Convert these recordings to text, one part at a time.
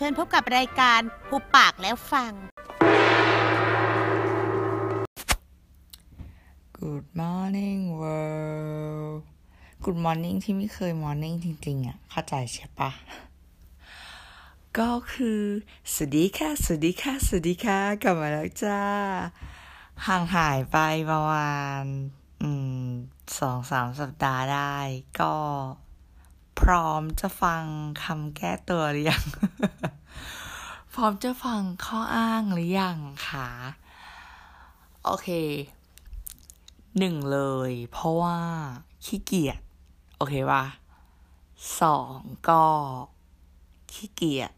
เชิญพบกับรายการผูปากแล้วฟัง Good morning world Good morning ที่ไม่เคย morning จริง ๆ อะ เข้าใจใช่ปะ ก็คือ สวัสดีค่ะ สวัสดีค่ะ สวัสดีค่ะ กลับมาแล้วจ้า ห่างหายไปประมาณ อืมสองสามสัปดาห์ได้ ก็ พร้อมจะฟังคำแก้ตัวหรือยัง พร้อมจะฟังข้ออ้างหรือยังคะโอเคหนึ่งเลย เพราะว่าขี้เกียจโอเคปะสองก็ขี้เกียจ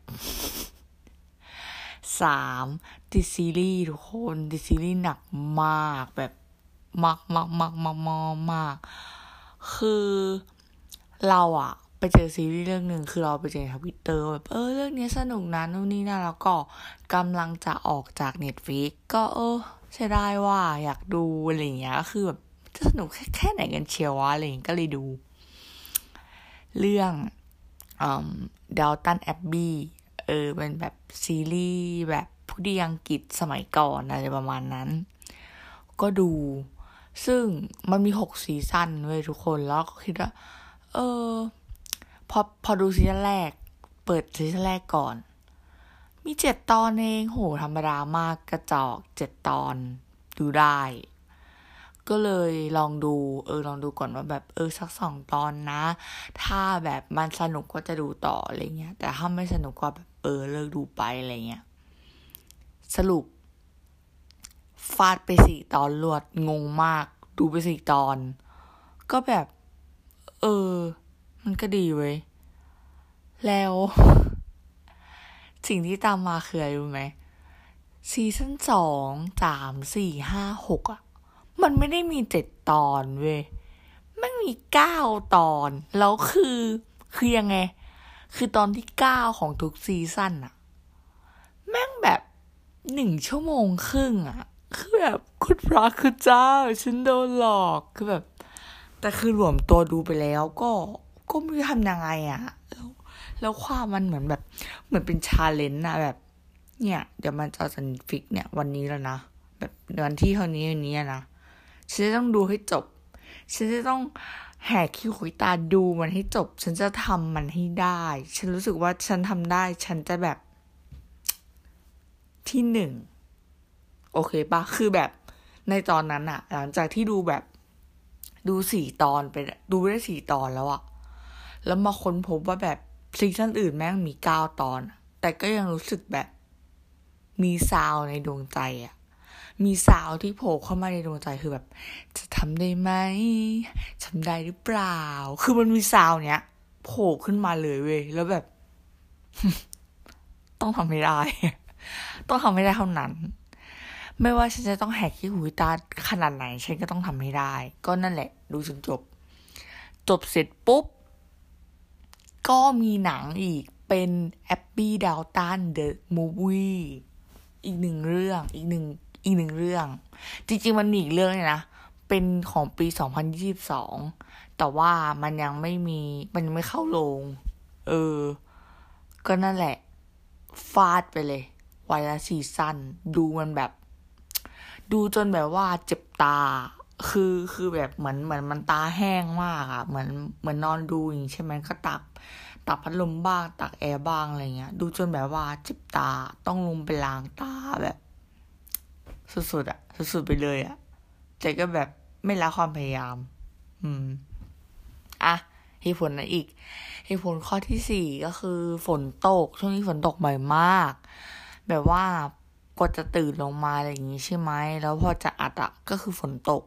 สามดิซีรีส์ทุกคนดิซีรีส์หนักมากแบบมากมากมากมากมากมากคือเราอะ ไปเจอซีรีส์เรื่องหนึ่งคือเราไปเจอในทวิตเตอร์แบบเออเรื่องนี้สนุกนะนู่นนี่นั่นแล้วก็กำลังจะออกจาก Netflix ก็เออใช่ได้ว่าอยากดูอะไรเงี้ยคือแบบจะสนุกแค่แค่ไหนกันเชียววะอะไรอย่างเงี้ยก็เลยดู เรื่องอืม Downton Abbey เออเป็นแบบซีรีส์แบบผู้ดีอังกฤษสมัยก่อนอะไรประมาณนั้น ก็ดู ซึ่งมันมีหก season เว้ยทุกคนแล้วก็คิดว่า เออ พอพอดู season แรก เปิด season แรกก่อน มีเจ็ดตอนเองโหธรรมดามากกระจอกเจ็ดตอน ดูได้ ก็เลยลองดู เออลองดูก่อนว่าแบบเออสักสองตอนนะ ถ้าแบบมันสนุกก็จะดูต่ออะไรเงี้ย แต่ถ้าไม่สนุกก็แบบเออเลิกดูไปอะไรเงี้ย สรุปฟาดไปสี่ตอนรวดงงมาก ดูไปสี่ตอน ก็แบบ เออ มันก็ดีเว้ย แล้ว สิ่งที่ตามมาคืออะไรรู้ไหมซีซั่นสองสามสี่ห้าหกอะ มันไม่ได้มีเจ็ดตอนเว้ยมันมีเก้าตอน แล้วคือคือยังไง คือตอนที่เก้าของทุก season อะแม่งแบบหนึ่งชั่วโมงครึ่งอะคือแบบคุณพระคุณเจ้า ฉันโดนหลอกคือแบบ แต่คือถลำตัวดูไปแล้วก็ ก็ไม่รู้ทำยังไงอะแล้วแล้วความมันเหมือนแบบ เหมือนเป็น challenge อะแบบ เนี่ย เดี๋ยวมันจะสันฟิกเนี่ย วันนี้แล้วนะ แบบวันที่เท่านี้วันนี้นะฉันจะต้องดูให้จบ ฉันจะต้องแหกคิ้วขุยตาดูมันให้จบ ฉันจะทำมันให้ได้ ฉันรู้สึกว่าฉันทำได้ ฉันจะแบบที่หนึ่ง โอเคปะคือแบบในตอนนั้นอะหลังจากที่ดูแบบ ดูสี่ตอนไป ดูได้สี่ตอนแล้วอะ แล้วมาค้นพบว่าแบบซีซั่นอื่นแม่งมีเก้าตอน แต่ก็ยังรู้สึกแบบ มีซาวในดวงใจอะมีซาวที่โผล่เข้ามาในดวงใจคือแบบ จะทำได้ไหมทำได้หรือเปล่า คือมันมีซาวเนี้ยโผล่ขึ้นมาเลยเว้ยแล้วแบบ ต้องทำให้ได้ ต้องทำให้ได้เท่านั้น ไม่ว่าฉันจะต้องแหกขี้หูตาขนาดไหน ฉันก็ต้องทำให้ได้ ก็นั่นแหละ ดูจนจบ จบเสร็จปุ๊บ ก็มีหนังอีกเป็นAbbey Downton The Movie อีกหนึ่งเรื่องอีกหนึ่งอีกหนึ่งเรื่อง จริง ๆ มันมีอีกเรื่องเลยนะ เป็นของปี 2022 แต่ว่ามันยังไม่มีมันยังไม่เข้าโรงเออ ก็นั่นแหละ ฟาดไปเลยวันละ season ดูมันแบบ ดูจนแบบว่าเจ็บตา คือคือแบบเหมือนเหมือนมันตาแห้งมากอะเหมือนเหมือนนอนดูอย่างนี้ใช่ไหมก็ตัก ตักพัดลมบ้าง ตักแอร์บ้างอะไรเงี้ย ดูจนแบบว่าเจ็บตาต้องลงไปล้างตาแบบ สุดๆอะสุดๆไปเลยอะแต่ก็แบบไม่ละความพยายาม อืม อะเหตุผลนะอีกเหตุผลข้อที่สี่ก็คือฝนตก ช่วงนี้ฝนตกบ่อยมาก แบบว่ากว่าจะตื่นลงมาอะไรอย่างงี้ใช่ไหมแล้วพอจะอัดอะก็คือฝนตก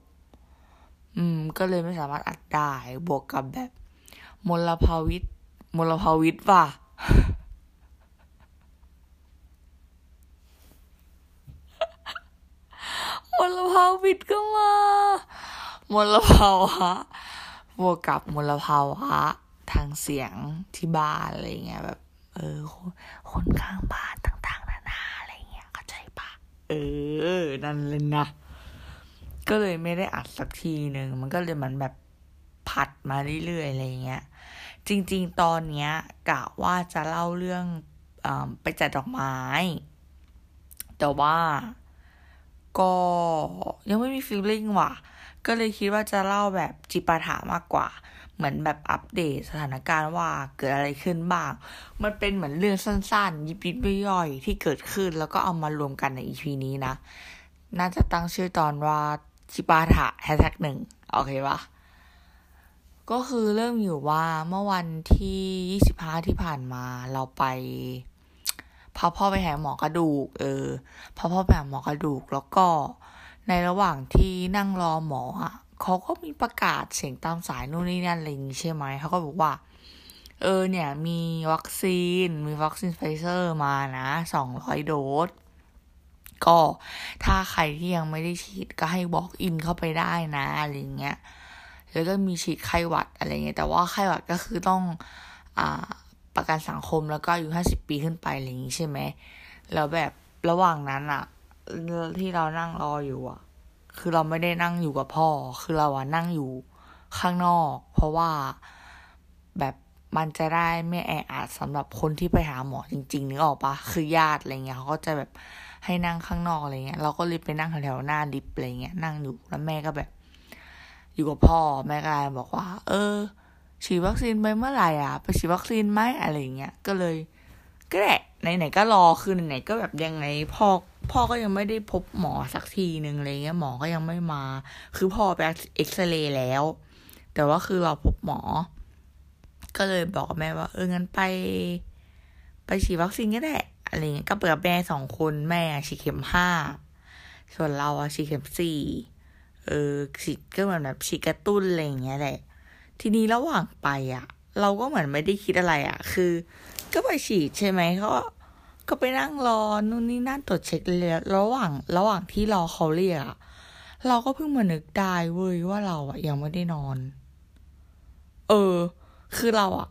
อืม ก็เลยไม่สามารถอัดได้ บวกกับแบบ มลภาวิตมลภาวิตว่ะ มลภาวิตก็มา มลภาวะ บวกกับมลภาวะ ทางเสียงที่บ้านอะไรเงี้ยแบบ เออ คนข้างบ้านต่าง ๆ นานาอะไรเงี้ยเข้าใจปะเออ นั่นเลยนะ ก็เลยไม่ได้อัดสักทีหนึ่งมันก็เลยเหมือนแบบผัดมาเรื่อยๆอะไรเงี้ย จริง ๆ ตอนเนี้ยกะว่าจะเล่าเรื่องไปจัดดอกไม้ แต่ว่าก็ยังไม่มีฟีลลิ่งว่ะ ก็เลยคิดว่าจะเล่าแบบจิปาถามากกว่า เหมือนแบบอัปเดตสถานการณ์ว่าเกิดอะไรขึ้นบ้าง มันเป็นเหมือนเรื่องสั้นๆ ยิบยิบย่อยๆที่เกิดขึ้นแล้วก็เอามารวมกันในอีพีนี้นะ น่าจะตั้งชื่อตอนว่า จิปาถะแฮชแท็กหนึ่งโอเคปะก็คือเริ่มอยู่ว่าเมื่อวันที่ยี่สิบห้าที่ผ่านมาเราไปพาพ่อไปหาหมอกระดูก เออพาพ่อไปหาหมอกระดูกแล้วก็ในระหว่างที่นั่งรอหมออะเขาก็มีประกาศเสียงตามสายนู่นนี่นั่นอะไรอย่างงี้ใช่ไหมเขาก็บอกว่า เออเนี่ยมีวัคซีนมีวัคซีนไฟเซอร์มานะสองร้อยโดส ก็ถ้าใครที่ยังไม่ได้ฉีดก็ให้ walk in เข้าไปได้นะอะไรเงี้ยแล้วก็มีฉีดไข้หวัดอะไรเงี้ยแต่ว่าไข้หวัดก็คือต้องอ่าประกันสังคมแล้วก็อายุห้าสิบปีขึ้นไปอะไรอย่างนี้ใช่ไหมแล้วแบบระหว่างนั้นอะที่เรานั่งรออยู่อะคือเราไม่ได้นั่งอยู่กับพ่อ คือเราอะนั่งอยู่ข้างนอก เพราะว่าแบบ มันจะได้ไม่แออัดสำหรับคนที่ไปหาหมอจริงๆนึกออกปะคือญาติอะไรเงี้ยเขาก็จะแบบให้นั่งข้างนอกอะไรเงี้ย เราก็เลยไปนั่งแถวๆหน้าลิฟอะไรเงี้ยนั่งอยู่แล้วแม่ก็แบบ อยู่กับพ่อแม่ก็เลยบอกว่า เออ ฉีดวัคซีนไปเมื่อไหร่อะไปฉีดวัคซีนไหมอะไรเงี้ยก็เลยก็แหละไหนๆก็รอคือไหนๆก็แบบยังไงพ่อพ่อก็ยังไม่ได้พบหมอสักทีหนึ่งอะไรเงี้ยหมอก็ยังไม่มา คือพ่อไปเอ็กซเรย์แล้ว แต่ว่าคือเราพบหมอ ก็เลยบอกกับแม่ว่า เอองั้นไป ไปฉีดวัคซีนก็ได้อะไรเงี้ยก็เปิดแม่สองคนแม่ฉีดเข็มห้าส่วนเราอะฉีดเข็มสี่เออฉีดก็เหมือนแบบฉีดกระตุ้นอะไรอย่างเงี้ยแหละ ทีนี้ระหว่างไปอะเราก็เหมือนไม่ได้คิดอะไรอะคือ ก็ไปฉีดใช่ไหมเขาก็ไปนั่งรอนู่นนี่นั่นตรวจเช็คเลยระหว่างระหว่างที่รอเขาเรียกอะเราก็เพิ่งมานึกได้เว้ยว่าเราอะยังไม่ได้นอน เออ คือเราอะ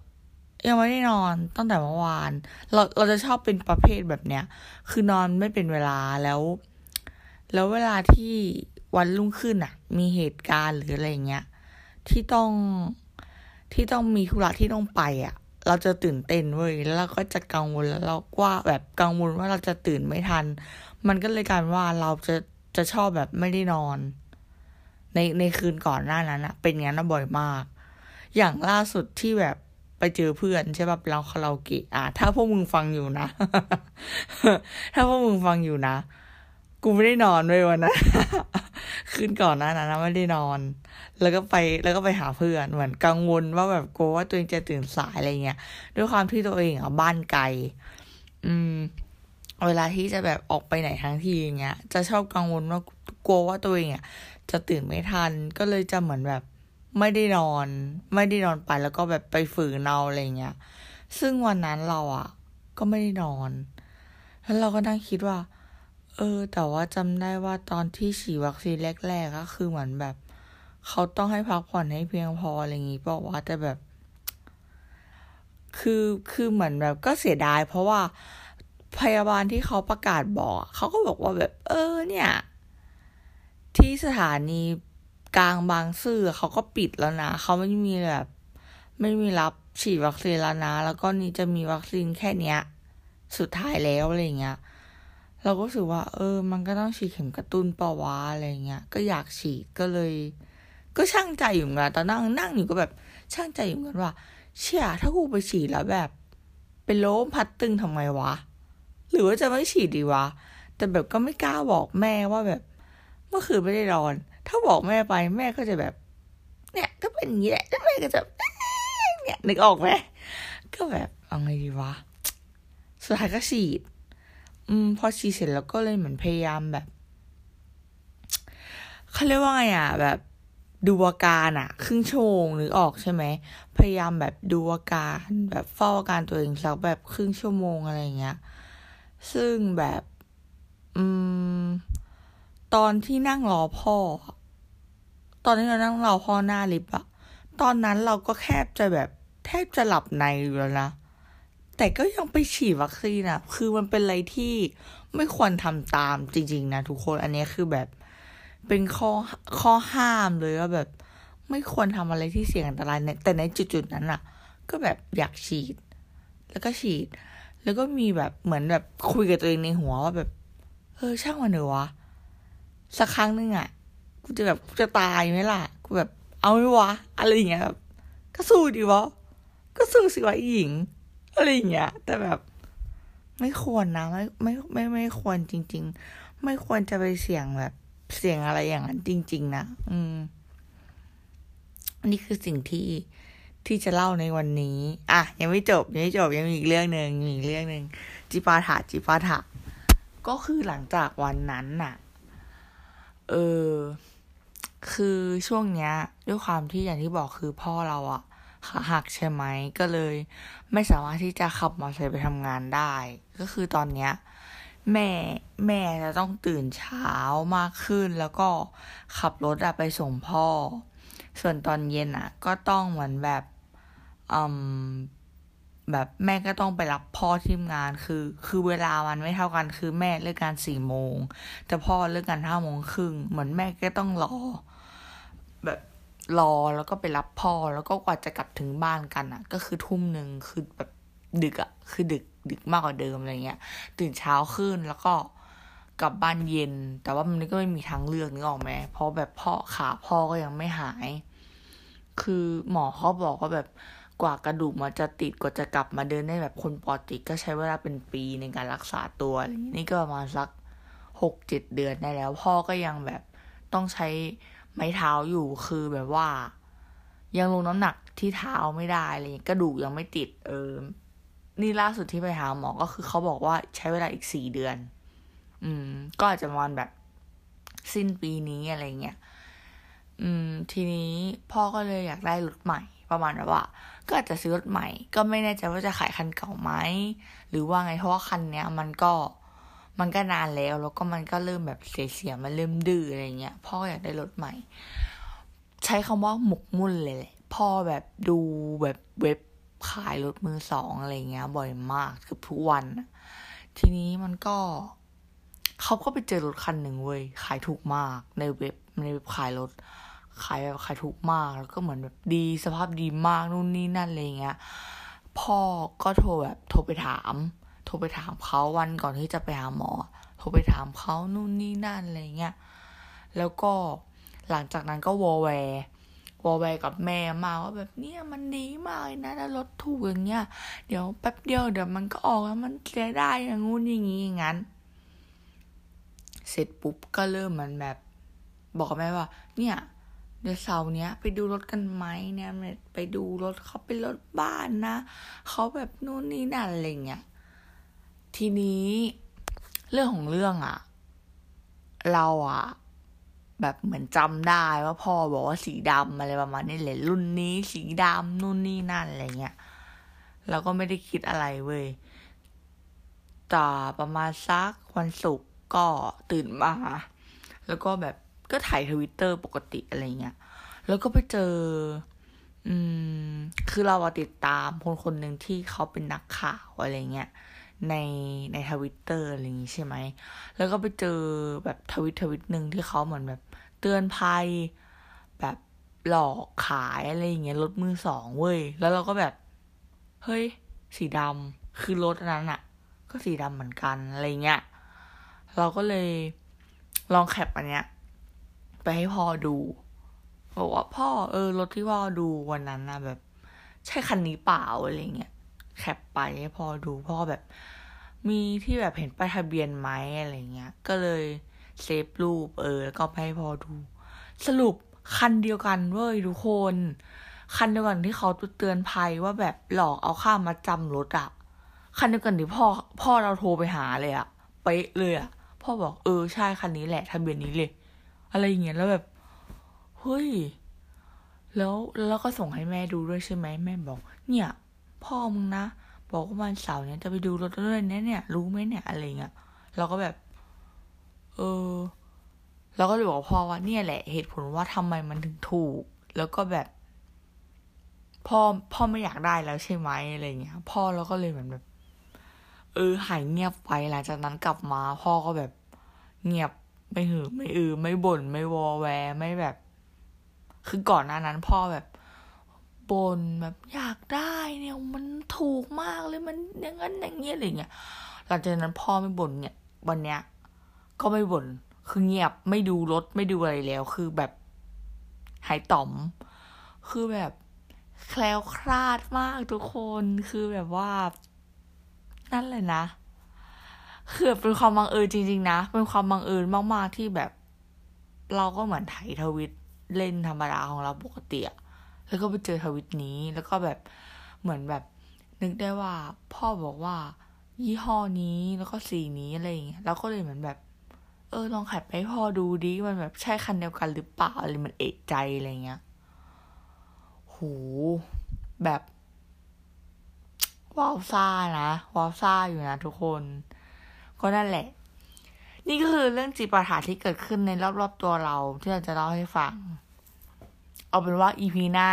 ยังไม่ได้นอนตั้งแต่เมื่อวาน เราเราจะชอบเป็นประเภทแบบเนี้ย คือนอนไม่เป็นเวลาแล้ว แล้วเวลาที่วันรุ่งขึ้นอะมีเหตุการณ์หรืออะไรเงี้ย ที่ต้องที่ต้องมีธุระที่ต้องไปอะเราจะตื่นเต้นเว้ยแล้วเราก็จะกังวลแล้วเราว่าแบบกังวลว่าเราจะตื่นไม่ทัน มันก็เลยกลายว่าเราจะจะชอบแบบไม่ได้นอน ในในคืนก่อนหน้านั้นอะเป็นงั้นบ่อยมาก อย่างล่าสุดที่แบบไปเจอเพื่อนใช่ป่ะเราคาราโอเกะอะถ้าพวกมึงฟังอยู่นะ ถ้าพวกมึงฟังอยู่นะ กูไม่ได้นอนเลยวันนั้นคืนก่อนน้านั้นนะไม่ได้นอน แล้วก็ไปแล้วก็ไปหาเพื่อนเหมือนกังวลว่าแบบกลัวว่าตัวเองจะตื่นสายอะไรเงี้ยด้วยความที่ตัวเองอะบ้านไกล อืม เวลาที่จะแบบออกไปไหนทั้งทีอย่างเงี้ย จะชอบกังวลว่ากลัวว่าตัวเองอะจะตื่นไม่ทันก็เลยจะเหมือนแบบ ไม่ได้นอน ไม่ได้นอนไปแล้วก็แบบไปฝืนเอาอะไรเงี้ย ซึ่งวันนั้นเราอะก็ไม่ได้นอน แล้วเราก็นั่งคิดว่า เออ แต่ว่าจำได้ว่าตอนที่ฉีดวัคซีนแรกๆก็คือเหมือนแบบ เขาต้องให้พักผ่อนให้เพียงพออะไรอย่างงี้บอกว่าแต่แบบ คือคือเหมือนแบบก็เสียดาย เพราะว่าพยาบาลที่เขาประกาศบอก เขาก็บอกว่าแบบ เออ เนี่ย ที่สถานี กลางบางซื่อเขาก็ปิดแล้วนะเขาไม่มีแบบ ไม่มีรับฉีดวัคซีนแล้วนะ แล้วก็นี่จะมีวัคซีนแค่เนี้ย สุดท้ายแล้วอะไรเงี้ย เราก็รู้สึกว่า เออ มันก็ต้องฉีดเข็มกระตุ้นปะวะอะไรเงี้ย ก็อยากฉีดก็เลย ก็ช่างใจอยู่เหมือนกันตอนนั่งนั่งอยู่ก็แบบช่างใจอยู่เหมือนกันว่า เชี่ยถ้ากูไปฉีดแล้วแบบ เป็นล้มพัดตึงทำไมวะ หรือว่าจะไม่ฉีดดีวะ แต่แบบก็ไม่กล้าบอกแม่ว่าแบบเมื่อคืนไม่ได้นอน ถ้าบอกแม่ไปแม่ก็จะแบบ เนี่ย ก็เป็นอย่างนี้แหละแม่ก็จะเนี่ยนึกออกไหมก็แบบเอาไงดีวะสุดท้ายก็ฉีด อืม พอฉีดเสร็จแล้วก็เลยเหมือนพยายามแบบเขาเรียกว่าไงอะ แบบดูอาการอะ ครึ่งชั่วโมงหรือออกใช่ไหมพยายามแบบดูอาการ แบบเฝ้าอาการตัวเองสักแบบครึ่งชั่วโมงอะไรเงี้ย ซึ่งแบบ อืม ตอนที่นั่งรอพ่อ ตอนที่เรานั่งรอพ่อหน้าลิฟต์อะตอนนั้นเราก็แคบจะแบบ แทบจะหลับในอยู่แล้วนะ แต่ก็ยังไปฉีดวัคซีนอะคือมันเป็นอะไรที่ไม่ควรทำตามจริง ๆ นะทุกคน อันนี้คือแบบเป็นข้อข้อห้ามเลยว่าแบบ ไม่ควรทำอะไรที่เสี่ยงอันตรายแต่ในจุดๆนั้นอะก็แบบอยากฉีด แล้วก็ฉีด แล้วก็มีแบบเหมือนแบบคุยกับตัวเองในหัวว่าแบบ เออช่างมันเถอะวะ สักครั้งหนึ่งอะ กูจะแบบกูจะตายไหมล่ะ กูแบบ เอาไหมวะ อะไรอย่างเงี้ยแบบก็สู้ดีวะ ก็สู้สิวะหญิง อะไรอย่างเงี้ย แต่แบบ ไม่ควรนะ ไม่ไม่ไม่ไม่ควรจริง ๆ ไม่ควรจะไปเสี่ยงแบบ เสี่ยงอะไรอย่างนั้นจริง ๆ นะ อืม นี่คือสิ่งที่ที่จะเล่าในวันนี้ อะ ยังไม่จบ ยังไม่จบ ยังมีอีกเรื่องหนึ่งมีอีกเรื่องหนึ่งจิปาถะจิปาถะ ก็คือหลังจากวันนั้นน่ะ เออ คือช่วงเนี้ย ด้วยความที่อย่างที่บอกคือพ่อเราอะขาหักใช่ไหมก็เลย ไม่สามารถที่จะขับมอเตอร์ไซค์ไปทำงานได้ ก็คือตอนเนี้ยแม่แม่จะต้องตื่นเช้ามากขึ้นแล้วก็ขับรถอะไปส่งพ่อ ส่วนตอนเย็นอะก็ต้องเหมือนแบบอืม แบบแม่ก็ต้องไปรับพ่อที่งานคือ คือเวลามันไม่เท่ากันคือแม่เลิกงานสี่โมงแต่พ่อเลิกงานห้าโมงครึ่งเหมือนแม่ก็ต้องรอ แบบรอแล้วก็ไปรับพ่อแล้วก็กว่าจะกลับถึงบ้านกันอะก็คือทุ่มหนึ่งคือแบบดึกอะ คือดึกดึกมากกว่าเดิมอะไรเงี้ย ตื่นเช้าขึ้นแล้วก็กลับบ้านเย็น แต่ว่ามันก็ไม่มีทางเลือกนึกออกไหมเพราะแบบพ่อขาพ่อก็ยังไม่หาย คือหมอเขาบอกว่าแบบ กว่ากระดูกมันจะติดกว่าจะกลับมาเดินได้แบบคนปกติก็ใช้เวลาเป็นปีในการรักษาตัวนี่ก็ประมาณสักหกเจ็ดเดือนได้แล้ว พ่อก็ยังแบบต้องใช้ไม้เท้าอยู่คือแบบว่า ยังลงน้ำหนักที่เท้าไม่ได้อะไรอย่างกระดูกยังไม่ติด เออ นี่ล่าสุดที่ไปหาหมอก็คือเขาบอกว่าใช้เวลาอีกสี่เดือน อืม ก็อาจจะประมาณแบบสิ้นปีนี้อะไรเงี้ยอืม ทีนี้พ่อก็เลยอยากได้รถใหม่ ประมาณแบบว่า ก็อาจจะซื้อรถใหม่ ก็ไม่แน่ใจว่าจะขายคันเก่าไหมหรือว่าไงเพราะว่าคันเนี้ยมันก็มันก็นานแล้วแล้วก็มันก็เริ่มแบบเสียๆมันเริ่มดื้ออะไรเงี้ยพ่ออยากได้รถใหม่ ใช้คำว่าหมกมุ่นเลยแหละพ่อแบบดูแบบเว็บขายรถมือสองอะไรเงี้ย บ่อยมากเกือบทุกวัน ทีนี้มันก็เขาก็ไปเจอรถคันหนึ่งเว้ยขายถูกมากในเว็บในเว็บขายรถ ขายแบบขายถูกมากแล้วก็เหมือนแบบดีสภาพดีมากนู่นนี่นั่นอะไรเงี้ยพ่อก็โทรแบบโทรไปถาม โทรไปถามเขาวันก่อนที่จะไปหาหมอ โทรไปถามเขานู่นนี่นั่นอะไรเงี้ยแล้วก็หลังจากนั้นก็วอแวร์วอแวร์กับแม่มาว่าแบบเนี่ยมันดีมากเลยนะถ้ารถถูกอย่างเงี้ย เดี๋ยวแป๊บเดียวเดี๋ยวมันก็ออกแล้วมันเสียได้อย่างงู้นอย่างงี้อย่างนั้น เสร็จปุ๊บก็เริ่มมันแบบ บอกกับแม่ว่า เนี่ย เดี๋ยวเสาร์เนี้ย ไปดูรถกันไหมเนี่ยไปดูรถเขาเป็นรถบ้านนะเขาแบบนู่นนี่นั่นอะไรเงี้ยทีนี้เรื่องของเรื่องอะเราอะแบบเหมือนจำได้ว่าพ่อบอกว่าสีดำอะไรประมาณนี้เลยรุ่นนี้สีดำนู่นนี่นั่นอะไรเงี้ยเราก็ไม่ได้คิดอะไรเว้ยแต่ประมาณสักวันศุกร์ก็ตื่นมา แล้วก็แบบ ก็ถ่ายทวิตเตอร์ปกติอะไรเงี้ย แล้วก็ไปเจอ อืม คือเราติดตามคนคนหนึ่งที่เขาเป็นนักข่าวอะไรเงี้ย ในในทวิตเตอร์อะไรอย่างงี้ใช่ไหม แล้วก็ไปเจอแบบทวิตทวิตหนึ่งที่เขาเหมือนแบบเตือนภัย แบบหลอกขายอะไรอย่างเงี้ยรถมือสองเว้ย แล้วเราก็แบบ เฮ้ย สีดำคือรถนั้นอะก็สีดำเหมือนกันอะไรเงี้ย เราก็เลยลองแคปอันเนี้ย ไปให้พ่อดูบอกว่าพ่อเออรถที่พ่อดูวันนั้นนะแบบ ใช่คันนี้เปล่าอะไรเงี้ยแคปไปให้พ่อดูพ่อแบบ มีที่แบบเห็นป้ายทะเบียนไหมอะไรเงี้ย ก็เลยเซฟรูป เออ แล้วก็ไปให้พ่อดู สรุปคันเดียวกันเว้ยทุกคน คันเดียวกันที่เขาเตือนภัยว่าแบบหลอกเอาค่ามาจำรถอะคันเดียวกันที่พ่อ พ่อเราโทรไปหาเลยอะเป๊ะเลยอะพ่อบอกเออใช่คันนี้แหละทะเบียนนี้เลย อะไรอย่างเงี้ยแล้วแบบเฮ้ยแล้วแล้วก็ส่งให้แม่ดูด้วยใช่ไหมแม่บอก เนี่ย พ่อมึงนะบอกว่าวันเสาร์เนี่ยจะไปดูรถด้วยเนี่ยเนี่ย รู้ไหมเนี่ยอะไรเงี้ยเราก็แบบ เออเราก็เลยบอกพ่อว่าเนี่ยแหละ เหตุผลว่าทำไมมันถึงถูก แล้วก็แบบพ่อพ่อไม่อยากได้แล้วใช่ไหมอะไรเงี้ย พ่อเราก็เลยเหมือนแบบ เออหายเงียบไปหลังจากนั้นกลับมา พ่อก็แบบเงียบ ไม่หือ ไม่อือ ไม่บ่น ไม่วอแว ไม่แบบ คือก่อนหน้านั้นพ่อแบบบนแบบอยากได้เนี่ย มันถูกมากเลยมันอย่างนั้นอย่างเงี้ยอะไรเงี้ยหลังจากนั้นพ่อไม่บ่นเนี่ย วันเนี้ย ก็ไม่บ่นคือเงียบไม่ดูรถไม่ดูอะไรแล้ว คือแบบหายต่อม คือแบบแคล้วคลาดมากทุกคนคือแบบว่า นั่นเลยนะ คือเป็นความบังเอิญจริง ๆ นะ เป็นความบังเอิญมาก ๆ ที่แบบ เราก็เหมือนไถทวิตเล่นธรรมดาของเราปกติอะแล้วก็ไปเจอทวิตนี้ แล้วก็แบบเหมือนแบบ นึกได้ว่า พ่อบอกว่า ยี่ห้อนี้แล้วก็สีนี้อะไรอย่างเงี้ยเราก็เลยเหมือนแบบ เออลองขัดไปให้พ่อดูดิมันแบบใช่คันเดียวกันหรือเปล่าอะไรมันเอกใจอะไรเงี้ยโหแบบวาวซ่านะวาวซ่าอยู่นะทุกคน ก็นั่นแหละ นี่ก็คือเรื่องจีปัญหาที่เกิดขึ้นในรอบๆตัวเรา ที่เราจะเล่าให้ฟัง เอาเป็นว่า EP หน้า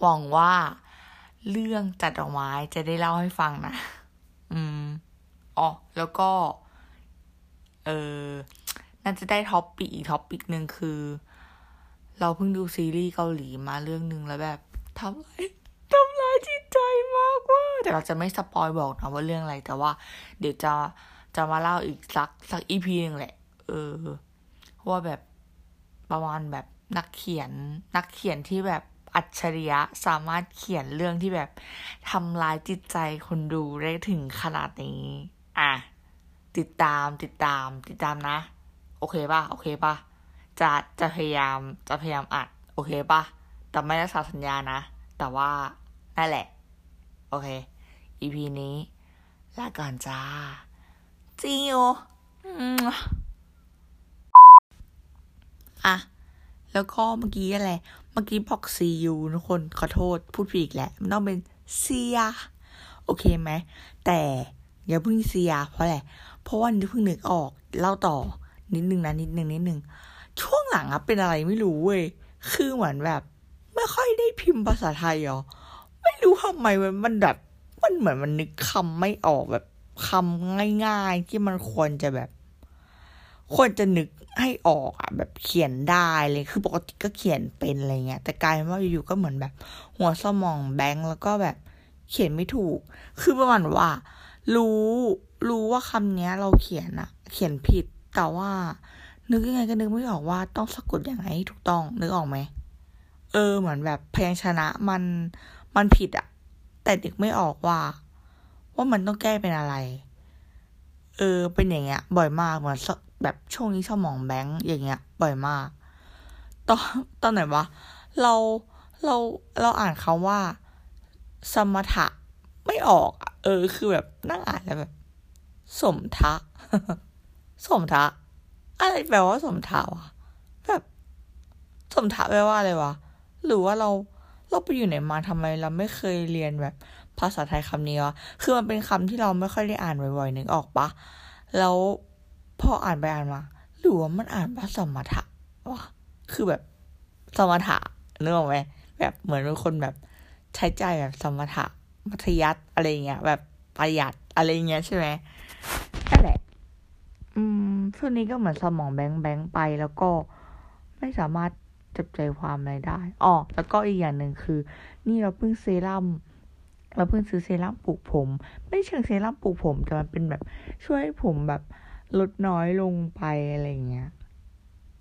หวังว่าเรื่องจัดดอกไม้จะได้เล่าให้ฟังนะ อืม อ๋อ แล้วก็ เออ น่าจะได้ topic อีก topic หนึ่งคือ เราเพิ่งดูซีรีส์เกาหลีมาเรื่องหนึ่งแล้วแบบทำไร ทำร้ายจิตใจมากว่ะแต่เราจะไม่ spoil บอกนะว่าเรื่องอะไร แต่ว่า เดี๋ยวจะจะมาเล่าอีกสักสักอีพีหนึ่งแหละ เออว่าแบบประมาณแบบนักเขียนนักเขียนที่แบบอัจฉริยะสามารถเขียนเรื่องที่แบบทำลายจิตใจคนดูได้ถึงขนาดนี้ อะ ติดตามติดตาม ติดตามนะ โอเคป่ะ โอเคป่ะ จะจะพยายามจะพยายามอัด โอเคป่ะ แต่ไม่รักษาสัญญานะ แต่ว่านั่นแหละ โอเค EP นี้ลาก่อนจ้าจิโออะ แล้วก็เมื่อกี้อะไร เมื่อกี้บอกซียูทุกคนขอโทษพูดผิดอีกแหละมันต้องเป็นเซีย โอเคไหม แต่อย่าเพิ่งเซีย เพราะอะไร เพราะว่านี่เพิ่งนึกออก เล่าต่อ นิดนึงนะนิดนึงนิดนึง ช่วงหลังอะเป็นอะไรไม่รู้เว้ย คือเหมือนแบบ ไม่ค่อยได้พิมพ์ภาษาไทยหรอ ไม่รู้ทำไมมันแบบมันเหมือนมันนึกคำไม่ออกแบบคำง่ายๆ ที่มันควรจะแบบ ควรจะนึกให้ออกอะแบบเขียนได้เลยคือปกติก็เขียนเป็นอะไรเงี้ย แต่กลายเป็นว่าอยู่ๆก็เหมือนแบบ หัวสมองแบงค์แล้วก็แบบ เขียนไม่ถูก คือประมาณว่า รู้รู้ว่าคำนี้ย เราเขียนอะเขียนผิดแต่ว่า นึกยังไงก็นึกไม่ออกว่าต้องสะกดยังไงให้ถูกต้องนึกออกไหม เออ เหมือนแบบพยัญชนะมันมันผิดอะแต่นึกไม่ออกว่า ว่ามันต้องแก้เป็นอะไร เออ เป็นอย่างเงี้ย บ่อยมากเหมือนแบบช่วงนี้สมองแบงค์อย่างเงี้ย บ่อยมาก ตอนตอนไหนวะเราเราเราอ่านคาว่า สมถะไม่ออกเออ คือแบบนั่งอ่านแล้วแบบ สมทะ สมทะ อะไรแปลว่าสมทะวะแบบ สมทะแปลว่าอะไรวะ หรือว่าเราเราไปอยู่ไหนมาทำไมเราไม่เคยเรียนแบบ ภาษาไทยคำนี้วะคือมันเป็นคำที่เราไม่ค่อยได้อ่านบ่อยๆนึกออกปะแล้วพออ่านไปอ่านมาหรือว่ามันอ่านว่าสมถะวะคือแบบสมถะนึกออกไหมแบบเหมือนเป็นคนแบบใช้ใจแบบสมถะมัธยัติอะไรเงี้ย แบบประหยัดอะไรเงี้ยใช่ไหมนั่นแหละ อืมช่วงนี้ก็เหมือนสมองแบงแบงไปแล้วก็ไม่สามารถ จับใจความอะไรได้อ๋อแล้วก็อีกอย่างหนึ่งคือ นี่เราเพิ่งเซรั่มเราเพิ่งซื้อเซรั่มปลูกผม ไม่เชิงเซรั่มปลูกผม แต่มันเป็นแบบช่วยผมแบบลดน้อยลงไปอะไรเงี้ย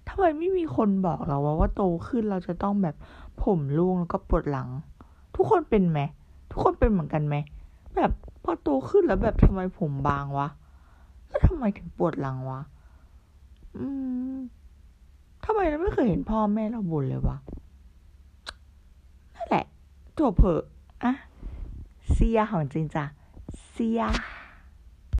ทำไมไม่มีคนบอกเราว่าว่าโตขึ้นเราจะต้องแบบผมร่วงแล้วก็ปวดหลัง ทุกคนเป็นไหมทุกคนเป็นเหมือนกันไหมแบบพอโตขึ้นแล้วแบบทำไมผมบางวะแล้วทำไมถึงปวดหลังวะ อืม ทำไมเราไม่เคยเห็นพ่อแม่เราบ่นเลยวะนั่นแหละจบเผอะอะเสียของจริงจ้ะเสีย